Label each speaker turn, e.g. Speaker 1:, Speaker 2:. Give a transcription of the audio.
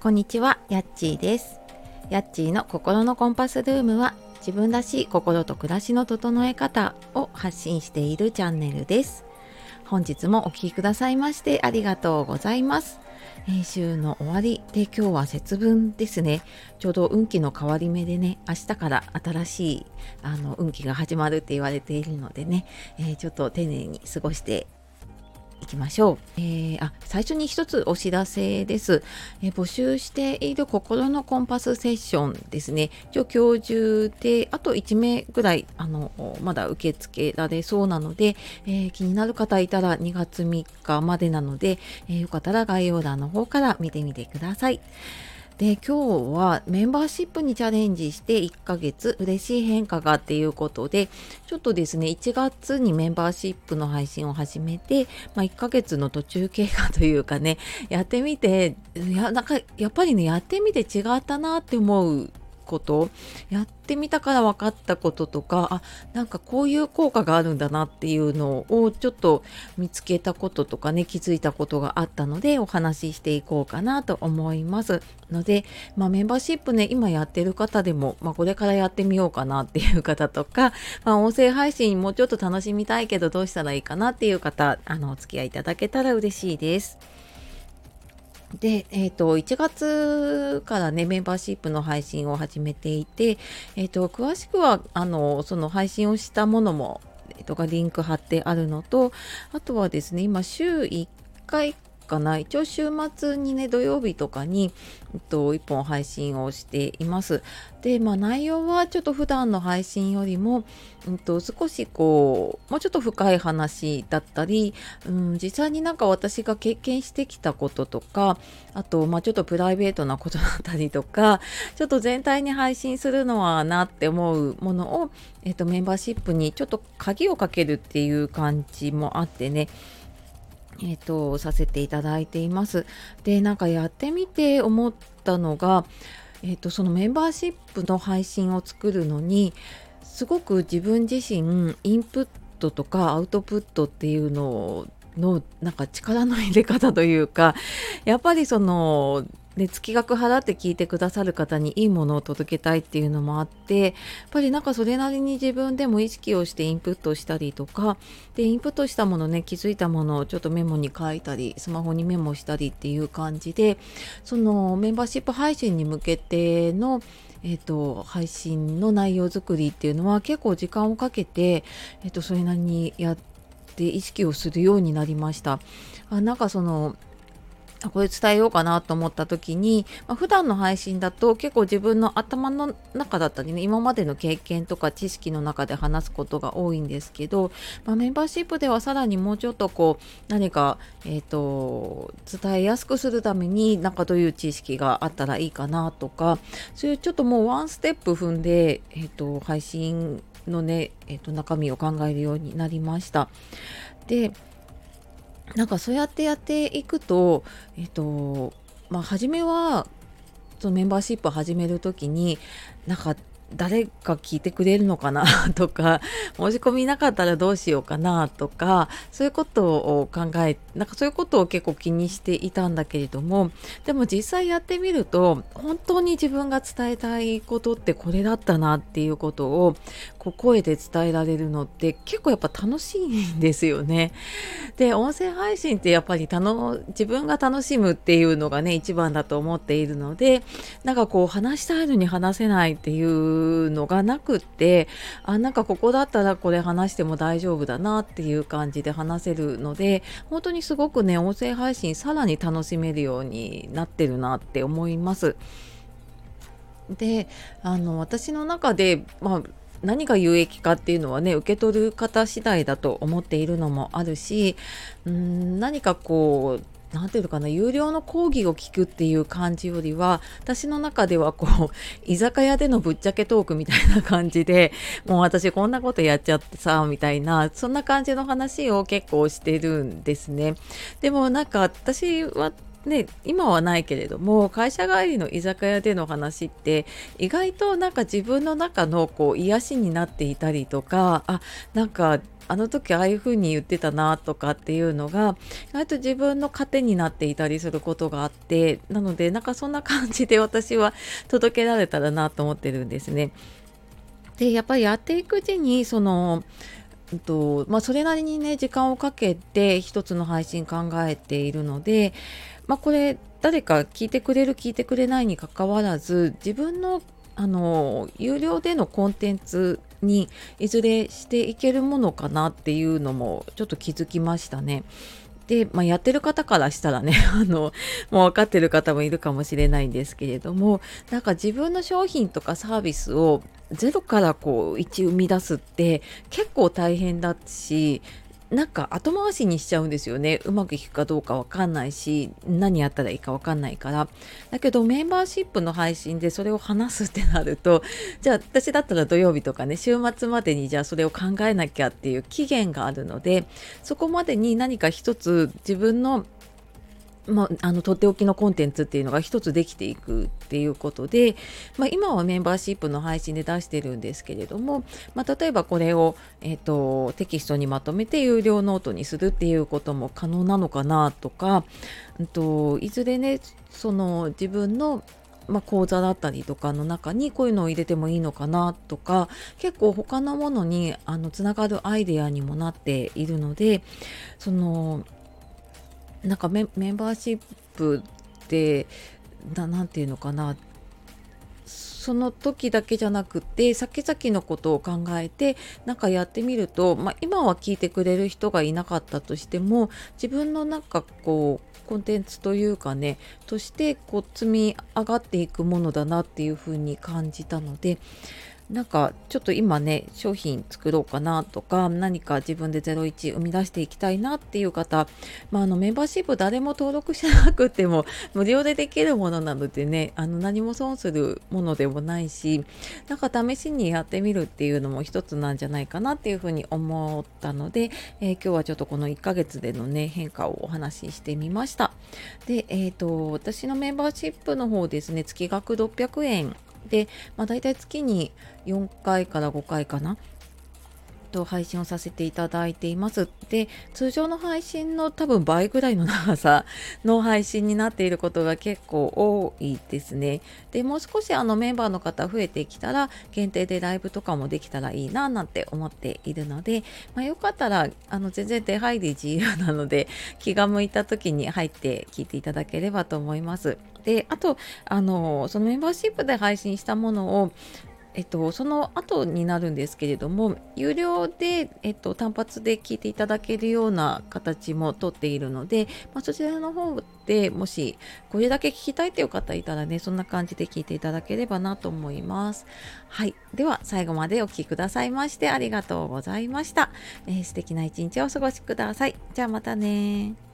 Speaker 1: こんにちは、やっちーです。やっちーの心のコンパスルームは自分らしい心と暮らしの整え方を発信しているチャンネルです。本日もお聴きくださいましてありがとうございます。編集の終わりで今日は節分ですね。ちょうど運気の変わり目でね、明日から新しいあの運気が始まるって言われているのでね、えー、ちょっと丁寧に過ごしてきましょう。えー、あ最初に一つお知らせです、えー、募集している心のコンパスセッションですね。今日今日中であと1名ぐらいあのまだ受け付けられそうなので、えー、気になる方いたら2月3日までなので、えよかったら概要欄の方から見てみてください。で今日はメンバーシップにチャレンジして1ヶ月嬉しい変化がっていうことでちょっとですね1月にメンバーシップの配信を始めて、まあ、1ヶ月の途中経過というかねやってみてやなんかやっぱりねやってみて違ったなって思うことやってみたから分かったこととかあなんかこういう効果があるんだなっていうのをちょっと見つけたこととかね気づいたことがあったのでお話ししていこうかなと思いますので、まあ、メンバーシップね今やってる方でも、まあ、これからやってみようかなっていう方とか、まあ、音声配信もうちょっと楽しみたいけどどうしたらいいかなっていう方あのお付き合いいただけたら嬉しいです。で、えっ、ー、と、1月からね、メンバーシップの配信を始めていて、えっ、ー、と、詳しくは、あの、その配信をしたものも、え、ー、と、がリンク貼ってあるのと、あとはですね、今、週1回かな一応週末にね土曜日とかに、えっと、1本配信をしています。でまあ内容はちょっと普段の配信よりも、うんと、少しこうもうちょっと深い話だったり、うん、実際になんか私が経験してきたこととかあと、まあ、ちょっとプライベートなことだったりとかちょっと全体に配信するのはなって思うものを、えっと、メンバーシップにちょっと鍵をかけるっていう感じもあってね。えーと、させていただいています。でなんかやってみて思ったのが、えーと、そのメンバーシップの配信を作るのにすごく自分自身インプットとかアウトプットっていうのをのなんか力の入れ方というかやっぱりそので月額払って聞いてくださる方にいいものを届けたいっていうのもあってやっぱりなんかそれなりに自分でも意識をしてインプットしたりとかでインプットしたものね気づいたものをちょっとメモに書いたりスマホにメモしたりっていう感じでそのメンバーシップ配信に向けてのえーと、配信の内容作りっていうのは結構時間をかけて、えーとそれなりにやって意識をするようになりました。あなんかそのこれ伝えようかなと思った時に、まあ、普段の配信だと結構自分の頭の中だったりね今までの経験とか知識の中で話すことが多いんですけど、まあ、メンバーシップではさらにもうちょっとこう何か、えーと、伝えやすくするためになんかどういう知識があったらいいかなとかそういうちょっともうワンステップ踏んで、えーと、配信のね、えーと中身を考えるようになりました。でなんかそうやってやっていくと、えっと、まあ、初めは、そのメンバーシップを始める時に、なんか誰か聞いてくれるのかなとか 申し込みなかったらどうしようかなとかそういうことを考えなんかそういうことを結構気にしていたんだけれどもでも実際やってみると本当に自分が伝えたいことってこれだったなっていうことをこう声で伝えられるのって結構やっぱ楽しいんですよね。で音声配信ってやっぱり自分が楽しむっていうのがね一番だと思っているのでなんかこう話したいのに話せないっていうのがなくってあなんかここだったらこれ話しても大丈夫だなっていう感じで話せるので本当にすごくね音声配信さらに楽しめるようになってるなって思います。であの私の中で、まあ何が有益かっていうのはね受け取る方次第だと思っているのもあるしうん何かこう何ていうのかな有料の講義を聞くっていう感じよりは私の中ではこう居酒屋でのぶっちゃけトークみたいな感じで もう私こんなことやっちゃってさみたいなそんな感じの話を結構してるんですね。でもなんか私はね、今はないけれども会社帰りの居酒屋での話って意外となんか自分の中のこう癒しになっていたりとかあなんかあの時ああいう風に言ってたなとかっていうのが意外と自分の糧になっていたりすることがあってなのでなんかそんな感じで 私は届けられたらなと思ってるんですね。でやっぱりやっていくうちにそのとまあ、それなりにね時間をかけて一つの配信考えているので、まあ、これ誰か聞いてくれる聞いてくれないにかかわらず自分のあの有料でのコンテンツにいずれしていけるものかなっていうのもちょっと気づきましたね。で、まあ、やってる方からしたらね あのもう分かってる方もいるかもしれないんですけれどもなんか自分の商品とかサービスをゼロからこう1生み出すって結構大変だしなんか後回しにしちゃうんですよね。うまくいくかどうかわかんないし何やったらいいかわかんないから。だけどメンバーシップの配信でそれを話すってなると じゃあ私だったら土曜日とかね週末までにじゃあそれを考えなきゃっていう期限があるのでそこまでに何か一つ自分のまあ、あのとっておきのコンテンツっていうのが一つできていくっていうことで、まあ、今はメンバーシップの配信で出してるんですけれども、まあ、例えばこれを、えーと、テキストにまとめて有料ノートにするっていうことも可能なのかなとか、うんと、いずれねその自分のまあ、講座だったりとかの中にこういうのを入れてもいいのかなとか結構他のものにあのつながるアイデアにもなっているのでそのなんかメンバーシップで何て言うのかな。その時だけじゃなくて先々のことを考えてなんかやってみると、まあ、今は聞いてくれる人がいなかったとしても自分のなんかこうコンテンツというかねとしてこう積み上がっていくものだなっていうふうに感じたのでなんかちょっと今ね商品作ろうかなとか何か自分で01生み出していきたいなっていう方、まあ、あのメンバーシップ誰も登録しなくても 無料でできるものなのでねあの何も損するものでもないしなんか試しにやってみるっていうのも一つなんじゃないかなっていうふうに思ったので、えー、今日はちょっとこの1ヶ月でのね変化をお話ししてみました。でえっ、ー、と私のメンバーシップの方ですね月額600円で、まあ、大体月に4回から5回かなと配信をさせていただいています。で、通常の配信の多分倍ぐらいの長さ の配信になっていることが結構多いですね。で、もう少しあのメンバーの方増えてきたら限定でライブとかもできたらいいななんて思っているので、まあ、よかったらあの全然出入り自由なので気が向いた時に入って聞いていただければと思います。であとあのそのメンバーシップで配信したものをえっと、その後になるんですけれども有料で、えっと、単発で聞いていただけるような形もとっているので、まあ、そちらの方でもしこれだけ聞きたいという方いたらねそんな感じで聞いていただければなと思います。はい。では最後までお聴きくださいましてありがとうございました、えー、素敵な一日をお過ごしください。じゃあまたね